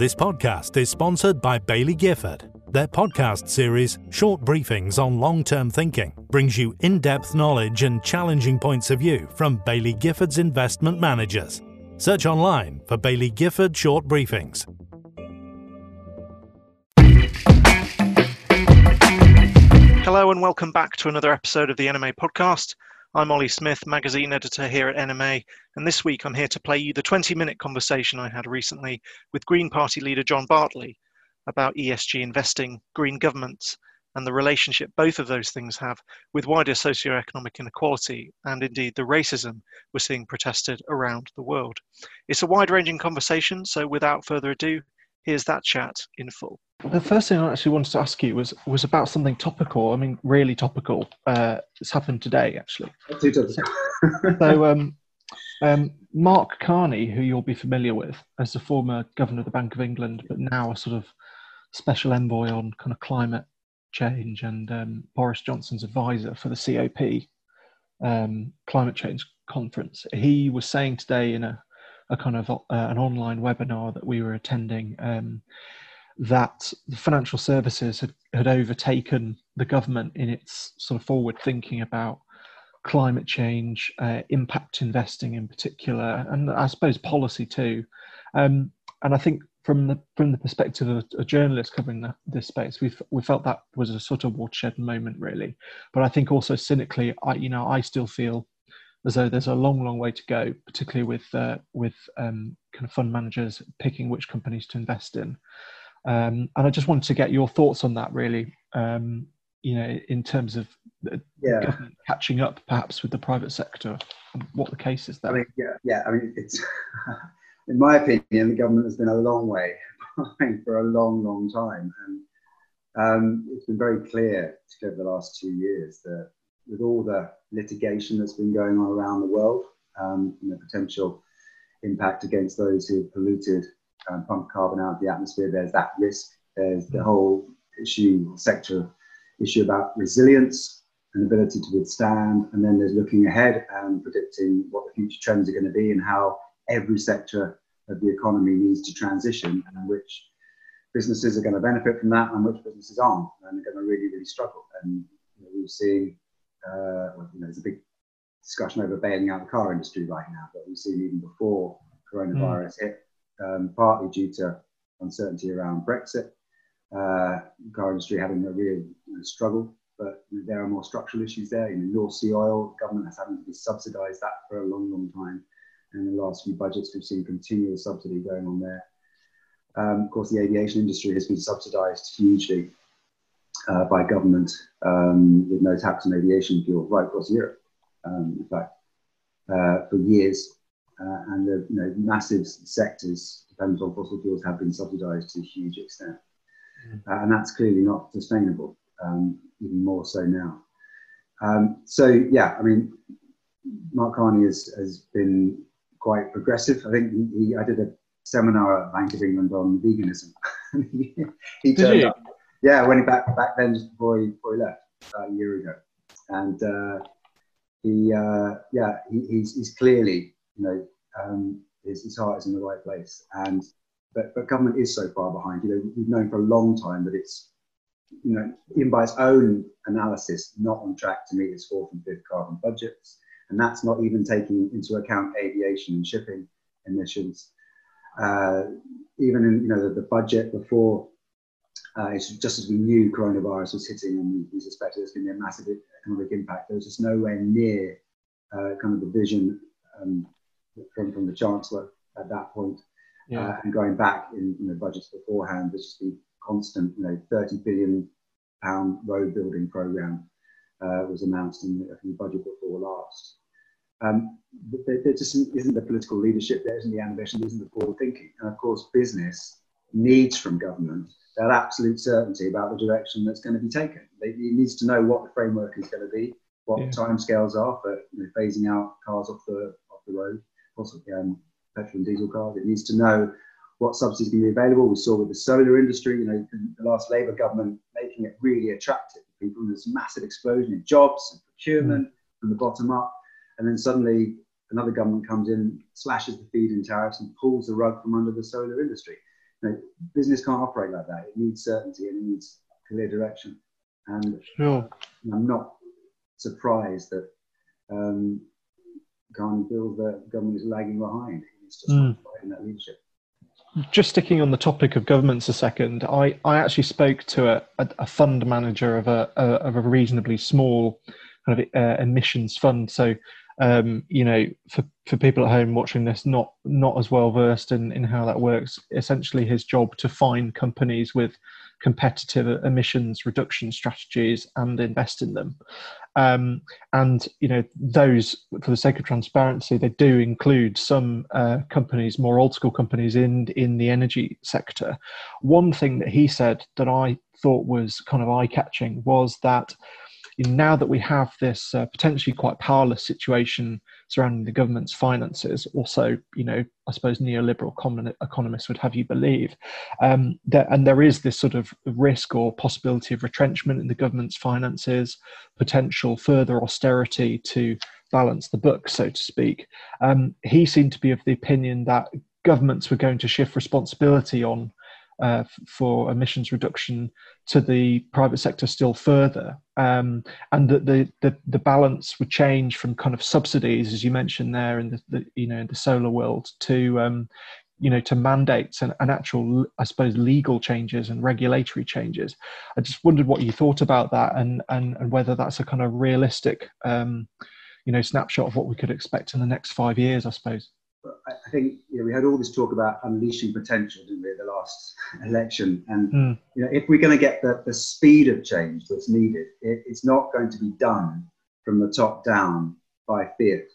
This podcast is sponsored by Baillie Gifford. Their podcast series, Short Briefings on Long Term Thinking, brings you in depth knowledge and challenging points of view from Baillie Gifford's investment managers. Search online for Baillie Gifford Short Briefings. Hello and welcome back to another episode of the NMA podcast. I'm Ollie Smith, magazine editor here at NMA, and this week I'm here to play you the 20 minute conversation I had recently with Green Party leader Jon Bartley about ESG investing, green governments, and the relationship both of those things have with wider socioeconomic inequality and indeed the racism we're seeing protested around the world. It's a wide ranging conversation, so without further ado, here's that chat in full. The first thing I actually wanted to ask you was was about something topical. I mean, really topical. Uh, it's happened today, actually. so, um, um, Mark Carney, who you'll be familiar with as the former governor of the Bank of England, but now a sort of special envoy on kind of climate change and um, Boris Johnson's advisor for the COP um, climate change conference. He was saying today in a, a kind of uh, an online webinar that we were attending um, that the financial services had, had overtaken the government in its sort of forward thinking about climate change, uh, impact investing in particular, and I suppose policy too. Um, and I think from the from the perspective of a, journalist covering the, this space, we we felt that was a sort of watershed moment, really. But I think also cynically, I you know I still feel as though there's a long, long way to go, particularly with uh, with um, kind of fund managers picking which companies to invest in. Um, and I just wanted to get your thoughts on that, really. Um, you know, in terms of yeah. government catching up, perhaps with the private sector, what the case is there. I mean, yeah, yeah. I mean, it's in my opinion, the government has been a long way behind for a long, long time, and um, it's been very clear over the last two years that with all the litigation that's been going on around the world, um, and the potential impact against those who polluted um, pump carbon out of the atmosphere, there's that risk. There's the whole issue, sector issue about resilience and ability to withstand. And then there's looking ahead and predicting what the future trends are going to be and how every sector of the economy needs to transition and which businesses are going to benefit from that and which businesses aren't and are going to really, really struggle. And you know, we've seen, uh, well, you know, there's a big discussion over bailing out the car industry right now, but we've seen even before coronavirus mm. hit um, partly due to uncertainty around Brexit, uh, car industry having a real you know, struggle. But there are more structural issues there. In know, North Sea oil, the government has having to subsidise that for a long, long time. And in the last few budgets, we've seen continual subsidy going on there. Um, of course, the aviation industry has been subsidised hugely uh, by government um, with no tax on aviation fuel right across Europe. Um, in fact, uh, for years, uh, and the you know, massive sectors dependent on fossil fuels have been subsidised to a huge extent. Mm. And that's clearly not sustainable, um, even more so now. Um, so, yeah, I mean, Mark Carney has, has been quite progressive. I think he, he, I did a seminar at Bank of England on veganism. he, he you? Up, yeah, when he back back then, just before he, before he left about a year ago, and uh, he uh, yeah he, he's, he's clearly you know, um, his, his heart is in the right place. And but, but government is so far behind. You know, we've known for a long time that it's, you know, even by its own analysis, not on track to meet its fourth and fifth carbon budgets. And that's not even taking into account aviation and shipping emissions. Uh, even in you know the, the budget before, uh, it's just as we knew coronavirus was hitting and we, we suspected there's going to be a massive economic impact, there was just nowhere near uh, kind of the vision um, from, from the Chancellor at that point. Yeah. Uh, and going back in you know, budgets beforehand, there's just been constant, you know, 30 billion pound road building program uh, was announced in the, in the budget before last. Um, there, there, just isn't the political leadership, there isn't the ambition, there isn't the forward thinking. And of course, business needs from government that absolute certainty about the direction that's going to be taken. It needs to know what the framework is going to be, what yeah. the timescales are for you know, phasing out cars off the off the road, possibly um, petrol and diesel cars. It needs to know what subsidies can be available. We saw with the solar industry, you know, the last Labour government making it really attractive for people. There's a massive explosion in jobs and procurement mm. from the bottom up. And then suddenly another government comes in, slashes the feed-in tariffs and pulls the rug from under the solar industry. You know, business can't operate like that. It needs certainty and it needs clear direction. And sure. I'm not surprised that um, that government is lagging behind. Needs to mm. in that leadership. Just sticking on the topic of governments a second, I, I actually spoke to a, a, a fund manager of a, a, of a reasonably small kind of uh, emissions fund. So um, you know, for, for people at home watching this, not not as well versed in, in how that works, essentially his job to find companies with competitive emissions reduction strategies and invest in them. Um, and you know, those for the sake of transparency, they do include some uh, companies, more old school companies in in the energy sector. One thing that he said that I thought was kind of eye catching was that now that we have this uh, potentially quite powerless situation surrounding the government's finances, also, you know, I suppose neoliberal economists would have you believe, um, that, and there is this sort of risk or possibility of retrenchment in the government's finances, potential further austerity to balance the book, so to speak. Um, he seemed to be of the opinion that governments were going to shift responsibility on uh, for emissions reduction to the private sector still further, um, and that the, the, the balance would change from kind of subsidies, as you mentioned there in the, the you know in the solar world, to um, you know to mandates and, and actual, I suppose, legal changes and regulatory changes. I just wondered what you thought about that, and and, and whether that's a kind of realistic, um, you know, snapshot of what we could expect in the next five years, I suppose. I think you know, we had all this talk about unleashing potential, didn't we, at the last election? And mm. you know, if we're going to get the, the speed of change that's needed, it, it's not going to be done from the top down by fiat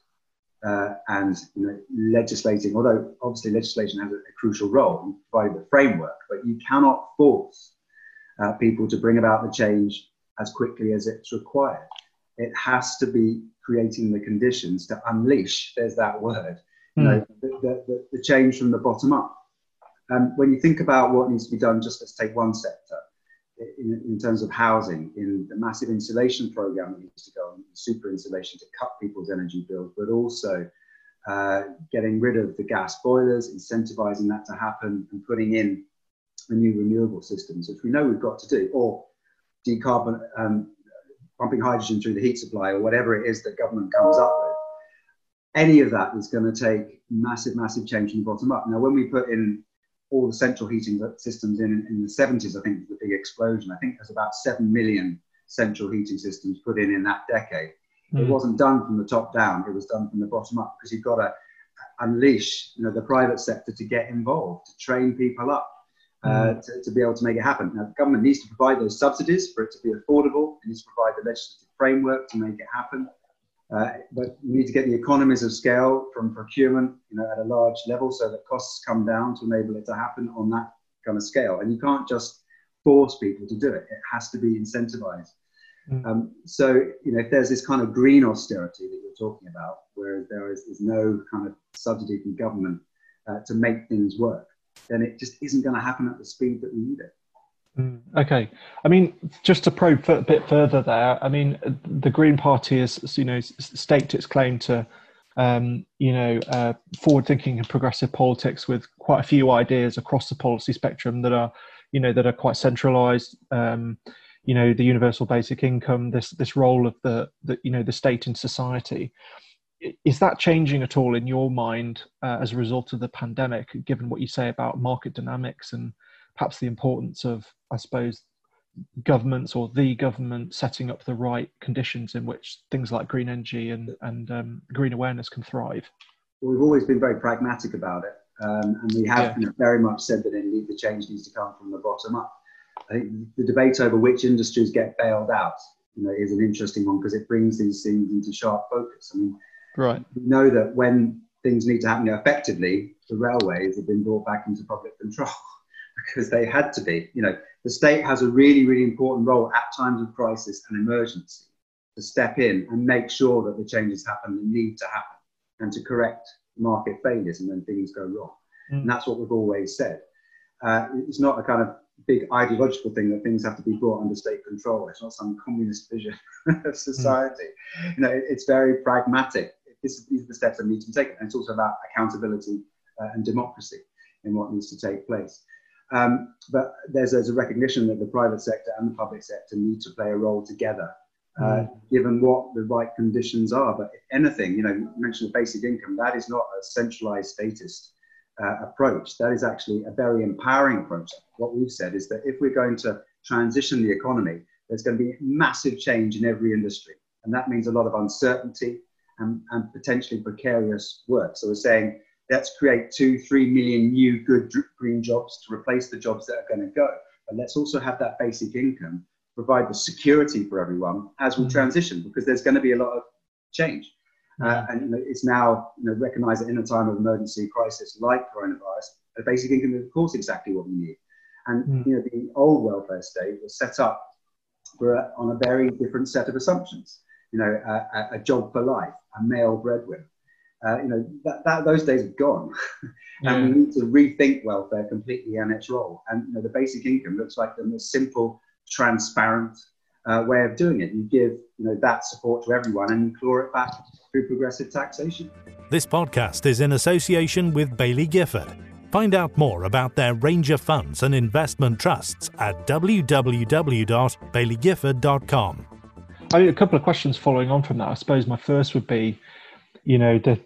uh, and you know, legislating. Although obviously legislation has a, a crucial role, in providing the framework, but you cannot force uh, people to bring about the change as quickly as it's required. It has to be creating the conditions to unleash. There's that word you know, hmm. the, the, the, change from the bottom up. Um, when you think about what needs to be done, just let's take one sector in, in terms of housing, in the massive insulation program that needs to go on, super insulation to cut people's energy bills, but also uh, getting rid of the gas boilers, incentivizing that to happen, and putting in the new renewable systems, which we know we've got to do, or decarbon, um, pumping hydrogen through the heat supply, or whatever it is that government comes up with any of that is going to take massive, massive change from the bottom up. Now, when we put in all the central heating systems in in the 70s, I think was the big explosion. I think there's about 7 million central heating systems put in in that decade. Mm. It hmm. wasn't done from the top down, it was done from the bottom up because you've got to unleash you know, the private sector to get involved, to train people up. Uh, hmm. to, to, be able to make it happen. Now, the government needs to provide those subsidies for it to be affordable. It needs to provide the legislative framework to make it happen. Uh, but we need to get the economies of scale from procurement, you know, at a large level, so that costs come down to enable it to happen on that kind of scale. And you can't just force people to do it; it has to be incentivized. Mm. Um, so, you know, if there's this kind of green austerity that you're talking about, where there is, is no kind of subsidy from government uh, to make things work, then it just isn't going to happen at the speed that we need it. Mm, okay, I mean, just to probe a bit further there, I mean, the Green Party has, you know, staked its claim to, um, you know, uh, forward-thinking and progressive politics with quite a few ideas across the policy spectrum that are, you know, that are quite centralised. Um, you know, the universal basic income, this this role of the, the you know, the state in society. Is that changing at all in your mind uh, as a result of the pandemic, given what you say about market dynamics and perhaps the importance of, I suppose, governments or the government setting up the right conditions in which things like green energy and, and um, green awareness can thrive? Well, we've always been very pragmatic about it. Um, and we have yeah. you know, very much said that indeed the change needs to come from the bottom up. I think the debate over which industries get bailed out you know, is an interesting one because it brings these things into sharp focus. I mean, right. we know that when things need to happen effectively, the railways have been brought back into public control. because they had to be. You know, the state has a really, really important role at times of crisis and emergency to step in and make sure that the changes happen that need to happen and to correct market failures and when things go wrong. Mm. And that's what we've always said. Uh, it's not a kind of big ideological thing that things have to be brought under state control. It's not some communist vision of society. Mm. You know, it, it's very pragmatic. This, these are the steps that need to be taken. And it's also about accountability uh, and democracy in what needs to take place. Um, but there's, there's a recognition that the private sector and the public sector need to play a role together, uh, mm. given what the right conditions are. But if anything, you know, you mentioned the basic income, that is not a centralized statist uh, approach. That is actually a very empowering approach. What we've said is that if we're going to transition the economy, there's going to be massive change in every industry. And that means a lot of uncertainty and, and potentially precarious work. So we're saying let's create two, three million new good green jobs to replace the jobs that are going to go. But let's also have that basic income, provide the security for everyone as we mm-hmm. transition, because there's going to be a lot of change. Uh, mm-hmm. and you know, it's now you know, recognized that in a time of emergency crisis like coronavirus, a basic income is of course exactly what we need. And mm. you know, the old welfare state was set up for a, on a very different set of assumptions. You know, a, a job for life, a male breadwinner, uh, you know, that, that, those days are gone. and we need to rethink welfare completely and its role. And you know, the basic income looks like the most simple, transparent uh, way of doing it. You give you know, that support to everyone and you claw it back through progressive taxation. This podcast is in association with Baillie Gifford. Find out more about their range of funds and investment trusts at www.bailliegifford.com. I mean, a couple of questions following on from that. I suppose my first would be you know the,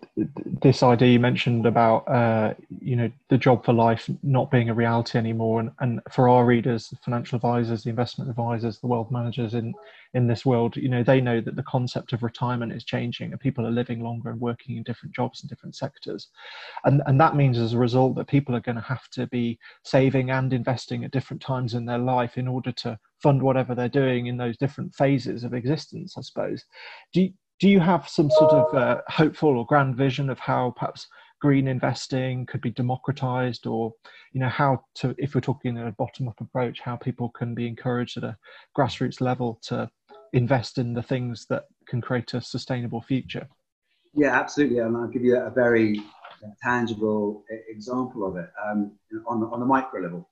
this idea you mentioned about uh, you know the job for life not being a reality anymore. And, and for our readers the financial advisors the investment advisors the wealth managers in in this world you know they know that the concept of retirement is changing and people are living longer and working in different jobs in different sectors. And and that means as a result that people are going to have to be saving and investing at different times in their life in order to fund whatever they're doing in those different phases of existence i suppose. Do you, do you have some sort of uh, hopeful or grand vision of how perhaps green investing could be democratized or you know how to if we're talking in a bottom up approach how people can be encouraged at a grassroots level to invest in the things that can create a sustainable future? Yeah absolutely. And i'll give you a very tangible example of it um, on, the, on the micro level.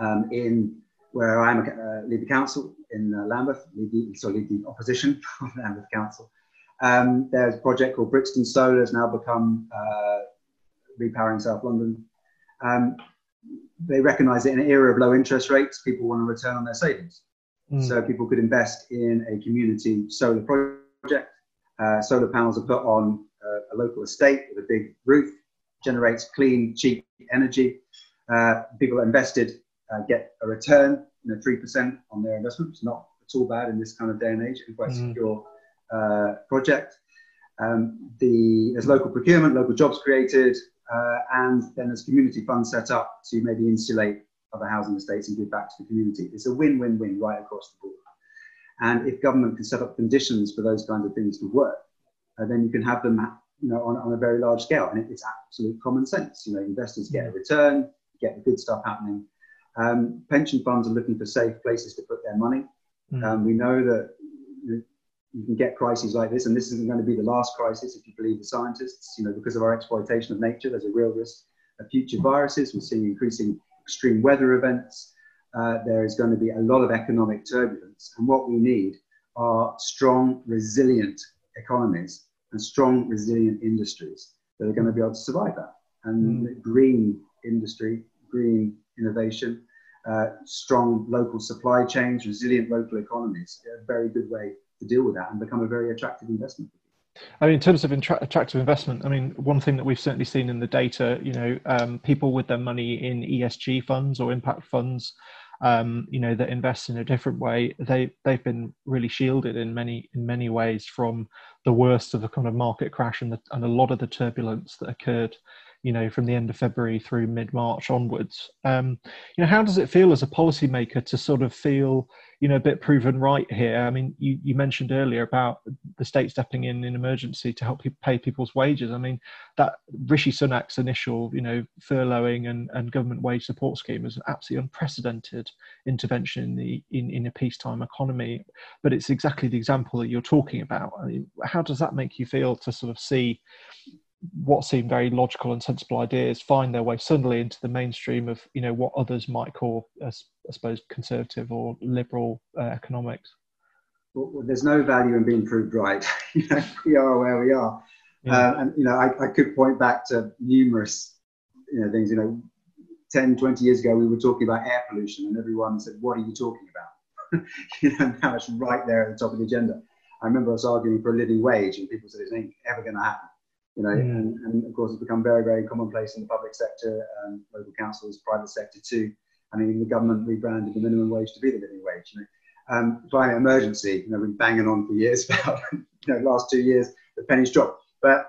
Um, in where I'm a, uh, lead the council in uh, Lambeth, lead the, so lead the opposition of Lambeth Council. Um, there's a project called Brixton Solar has now become uh, repowering South London. Um, they recognise that in an era of low interest rates, people want to return on their savings. Mm. So people could invest in a community solar project. Uh, solar panels are put on uh, a local estate with a big roof, generates clean, cheap energy. Uh, people invested uh, get a return, you know, 3% on their investment. It's not at all bad in this kind of day and age. It's quite mm. secure uh, project. Um, the, there's local procurement, local jobs created, uh, and then there's community funds set up to maybe insulate other housing estates and give back to the community. It's a win-win-win right across the board. And if government can set up conditions for those kinds of things to work, uh, then you can have them, you know, on, on a very large scale. And it, it's absolute common sense. You know, investors get a mm. return, get the good stuff happening, um, pension funds are looking for safe places to put their money. Mm. Um, we know that you can get crises like this, and this isn't going to be the last crisis if you believe the scientists. You know, because of our exploitation of nature, there's a real risk of future viruses. We're seeing increasing extreme weather events. Uh, there is going to be a lot of economic turbulence, and what we need are strong, resilient economies and strong, resilient industries that are going to be able to survive that. And mm. green industry, green innovation, uh, strong local supply chains, resilient local economies. A very good way to deal with that and become a very attractive investment. I mean, in terms of intra- attractive investment, I mean, one thing that we've certainly seen in the data, you know, um, people with their money in ESG funds or impact funds, um, you know, that invest in a different way, they they've been really shielded in many in many ways from the worst of the kind of market crash and the, and a lot of the turbulence that occurred you know, from the end of February through mid March onwards. Um, you know, how does it feel as a policymaker to sort of feel, you know, a bit proven right here? I mean, you, you mentioned earlier about the state stepping in in emergency to help people pay people's wages. I mean, that Rishi Sunak's initial, you know, furloughing and, and government wage support scheme was an absolutely unprecedented intervention in the in, in a peacetime economy. But it's exactly the example that you're talking about. I mean, how does that make you feel to sort of see? What seem very logical and sensible ideas find their way suddenly into the mainstream of you know what others might call I suppose conservative or liberal uh, economics well, there's no value in being proved right you know we are where we are yeah. uh, and you know I, I, could point back to numerous you know things you know 10, 20 years ago, we were talking about air pollution, and everyone said, What are you talking about? you know, now it's right there at the top of the agenda. I remember us arguing for a living wage, and people said it ain't ever going to happen. You know, mm. and, and, of course, it's become very, very commonplace in the public sector, um, local councils, private sector too. I mean, the government rebranded the minimum wage to be the living wage. You know, um, climate emergency, you know, we've been banging on for years about, you know, last two years, the pennies dropped. But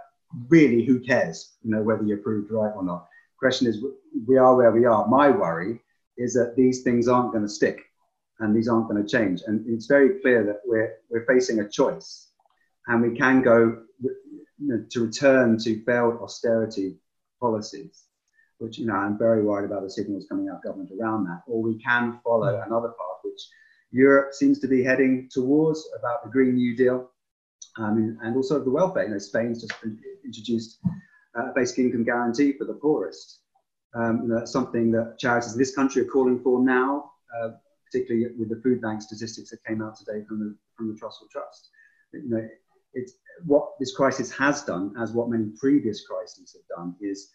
really, who cares, you know, whether you're proved right or not? Question is, we are where we are. My worry is that these things aren't going to stick and these aren't going to change. And it's very clear that we're, we're facing a choice and we can go you know, to return to failed austerity policies, which, you know, I'm very worried about the signals coming out of government around that, or we can follow another path, which Europe seems to be heading towards about the Green New Deal um, and also the welfare. You know, Spain's just introduced a basic income guarantee for the poorest. Um, that's something that charities in this country are calling for now, uh, particularly with the food bank statistics that came out today from the, from the Trussell Trust. You know, it's, what this crisis has done, as what many previous crises have done, is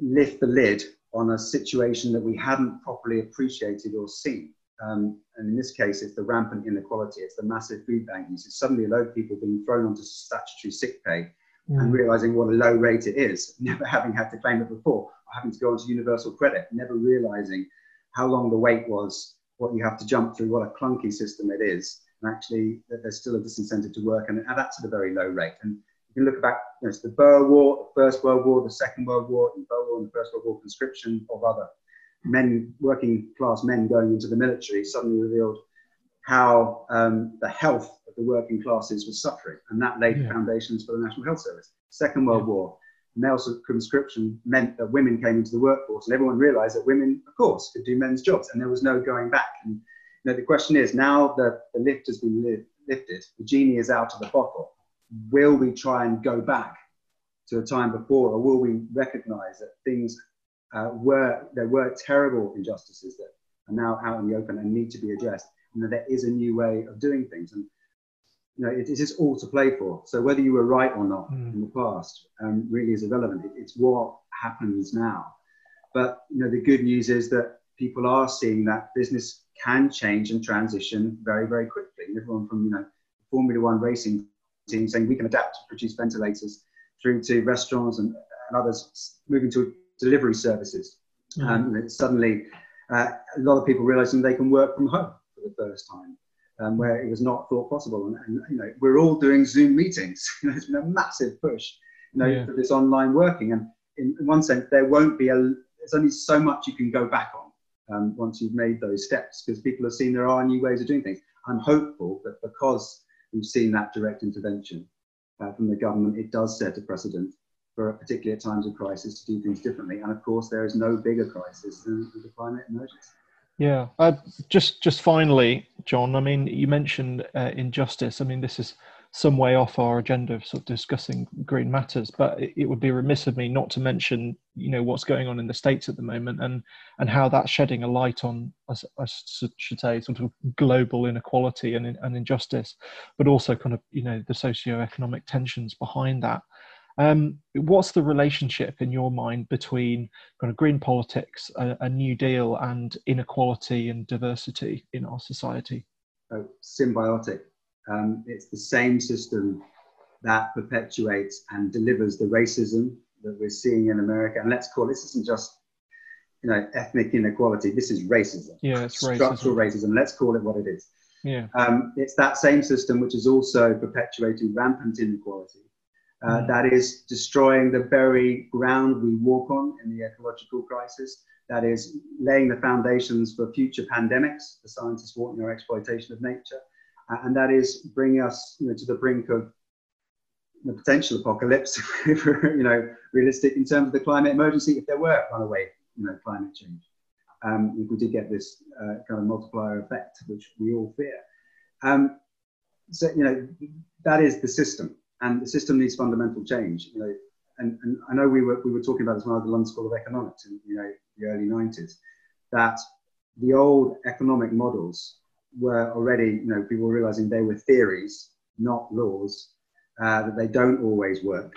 lift the lid on a situation that we hadn't properly appreciated or seen. Um, and in this case, it's the rampant inequality, it's the massive food bank use. It's suddenly a load of people being thrown onto statutory sick pay mm. and realizing what a low rate it is, never having had to claim it before, or having to go onto universal credit, never realizing how long the wait was, what you have to jump through, what a clunky system it is, and actually that there's still a disincentive to work, and, and that's at a very low rate. And you can look back you know, to the Boer War, the First World War, the Second World War, the Boer War and the First World War conscription of other men, working class men going into the military suddenly revealed how um, the health of the working classes was suffering, and that laid yeah. foundations for the National Health Service. Second World yeah. War, male conscription meant that women came into the workforce, and everyone realised that women, of course, could do men's jobs, and there was no going back. And you know, the question is, now that the lift has been li- lifted, the genie is out of the bottle. Will we try and go back to a time before, or will we recognise that things uh, were there were terrible injustices that are now out in the open and need to be addressed, and that there is a new way of doing things. And you know, it, it is all to play for. So whether you were right or not mm. in the past um, really is irrelevant. It, it's what happens now. But you know, the good news is that people are seeing that business can change and transition very, very quickly. And everyone from you know, Formula One racing team saying we can adapt to produce ventilators, through to restaurants and, and others moving to delivery services. Mm-hmm. Um, suddenly, uh, a lot of people realizing they can work from home for the first time, um, where it was not thought possible. And, and, you know, we're all doing Zoom meetings. There's been a massive push, you know, yeah. for this online working. And in, in, one sense, there won't be a. There's only so much you can go back on um, once you've made those steps, because people have seen there are new ways of doing things. I'm hopeful that because we've seen that direct intervention uh, from the government, it does set a precedent for particularly at times of crisis to do things differently. And of course, there is no bigger crisis than the climate emergency. Yeah, uh, just just finally, Jon. I mean, you mentioned uh, injustice. I mean, this is some way off our agenda of sort of discussing green matters, but it, would be remiss of me not to mention, you know, what's going on in the states at the moment and and how that's shedding a light on, I, I should say, sort of global inequality and, and injustice, but also kind of you know the socio-economic tensions behind that. Um, what's the relationship in your mind between kind of green politics, a, a New Deal, and inequality and diversity in our society? Oh, symbiotic. Um, it's the same system that perpetuates and delivers the racism that we're seeing in America. And let's call this isn't just you know ethnic inequality. This is racism. Yeah, it's structural racism. racism. Let's call it what it is. Yeah. Um, it's that same system which is also perpetuating rampant inequality uh, mm. that is destroying the very ground we walk on in the ecological crisis. That is laying the foundations for future pandemics, the scientists warning our exploitation of nature. And that is bringing us you know, to the brink of the potential apocalypse, if we're you know, realistic in terms of the climate emergency, if there were runaway you know, climate change. Um, if we did get this uh, kind of multiplier effect, which we all fear. Um, so, you know, that is the system and the system needs fundamental change. You know, and, and I know we were we were talking about this when I was at the London School of Economics in you know the early 90s, that the old economic models were already you know people were realizing they were theories, not laws, uh, that they don't always work,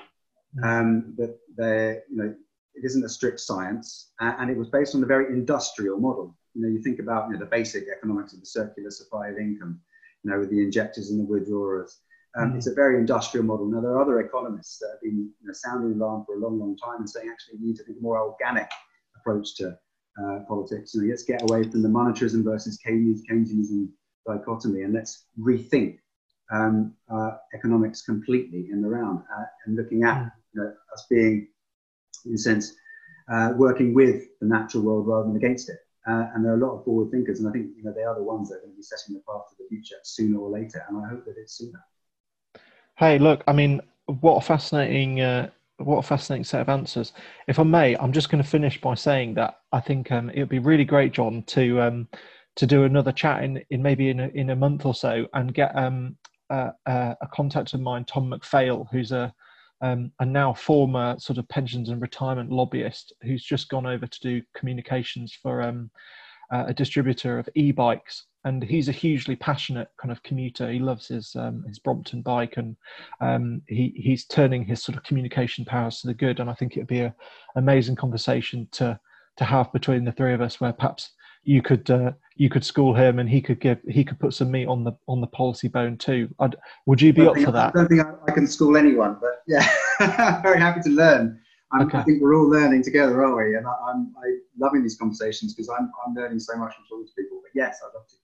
mm. um, that they you know it isn't a strict science, and it was based on a very industrial model. You know, you think about you know, the basic economics of the circular supply of income, you know, with the injectors and the withdrawers. Um, mm It's a very industrial model. Now, there are other economists that have been you know, sounding the alarm for a long, long time and saying actually we need to think a more organic approach to uh, politics. You know, let's get away from the monetarism versus Keynesianism dichotomy and let's rethink um, uh, economics completely in the round uh, and looking at you know, us being, in a sense, uh, working with the natural world rather than against it. Uh, and there are a lot of forward thinkers, and I think you know they are the ones that are going to be setting the path to the future sooner or later. And I hope that it's sooner. Hey, look, I mean, what a fascinating, uh, what a fascinating set of answers. If I may, I'm just going to finish by saying that I think um, it would be really great, Jon, to um, to do another chat in, in maybe in a, in a month or so and get um, a contact of mine, Tom McPhail, who's a um, a now former sort of pensions and retirement lobbyist who's just gone over to do communications for um, uh, a distributor of e-bikes and he's a hugely passionate kind of commuter he loves his um, his brompton bike and um, he he's turning his sort of communication powers to the good and i think it'd be an amazing conversation to to have between the three of us where perhaps you could uh, you could school him and he could give he could put some meat on the on the policy bone too. I'd, would you be up for that? I don't think I, I, can school anyone, but yeah, I'm very happy to learn. Okay. i think we're all learning together, aren't we? And I, am I'm loving these conversations because I'm I'm learning so much from talking to people. But yes, I'd love to.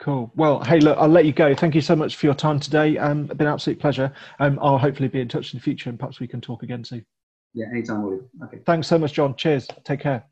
Cool. Well, hey, look, I'll let you go. Thank you so much for your time today. Um, it's been an absolute pleasure. Um, I'll hopefully be in touch in the future and perhaps we can talk again soon. Yeah, anytime, Ollie. Okay. Thanks so much, Jon. Cheers. Take care.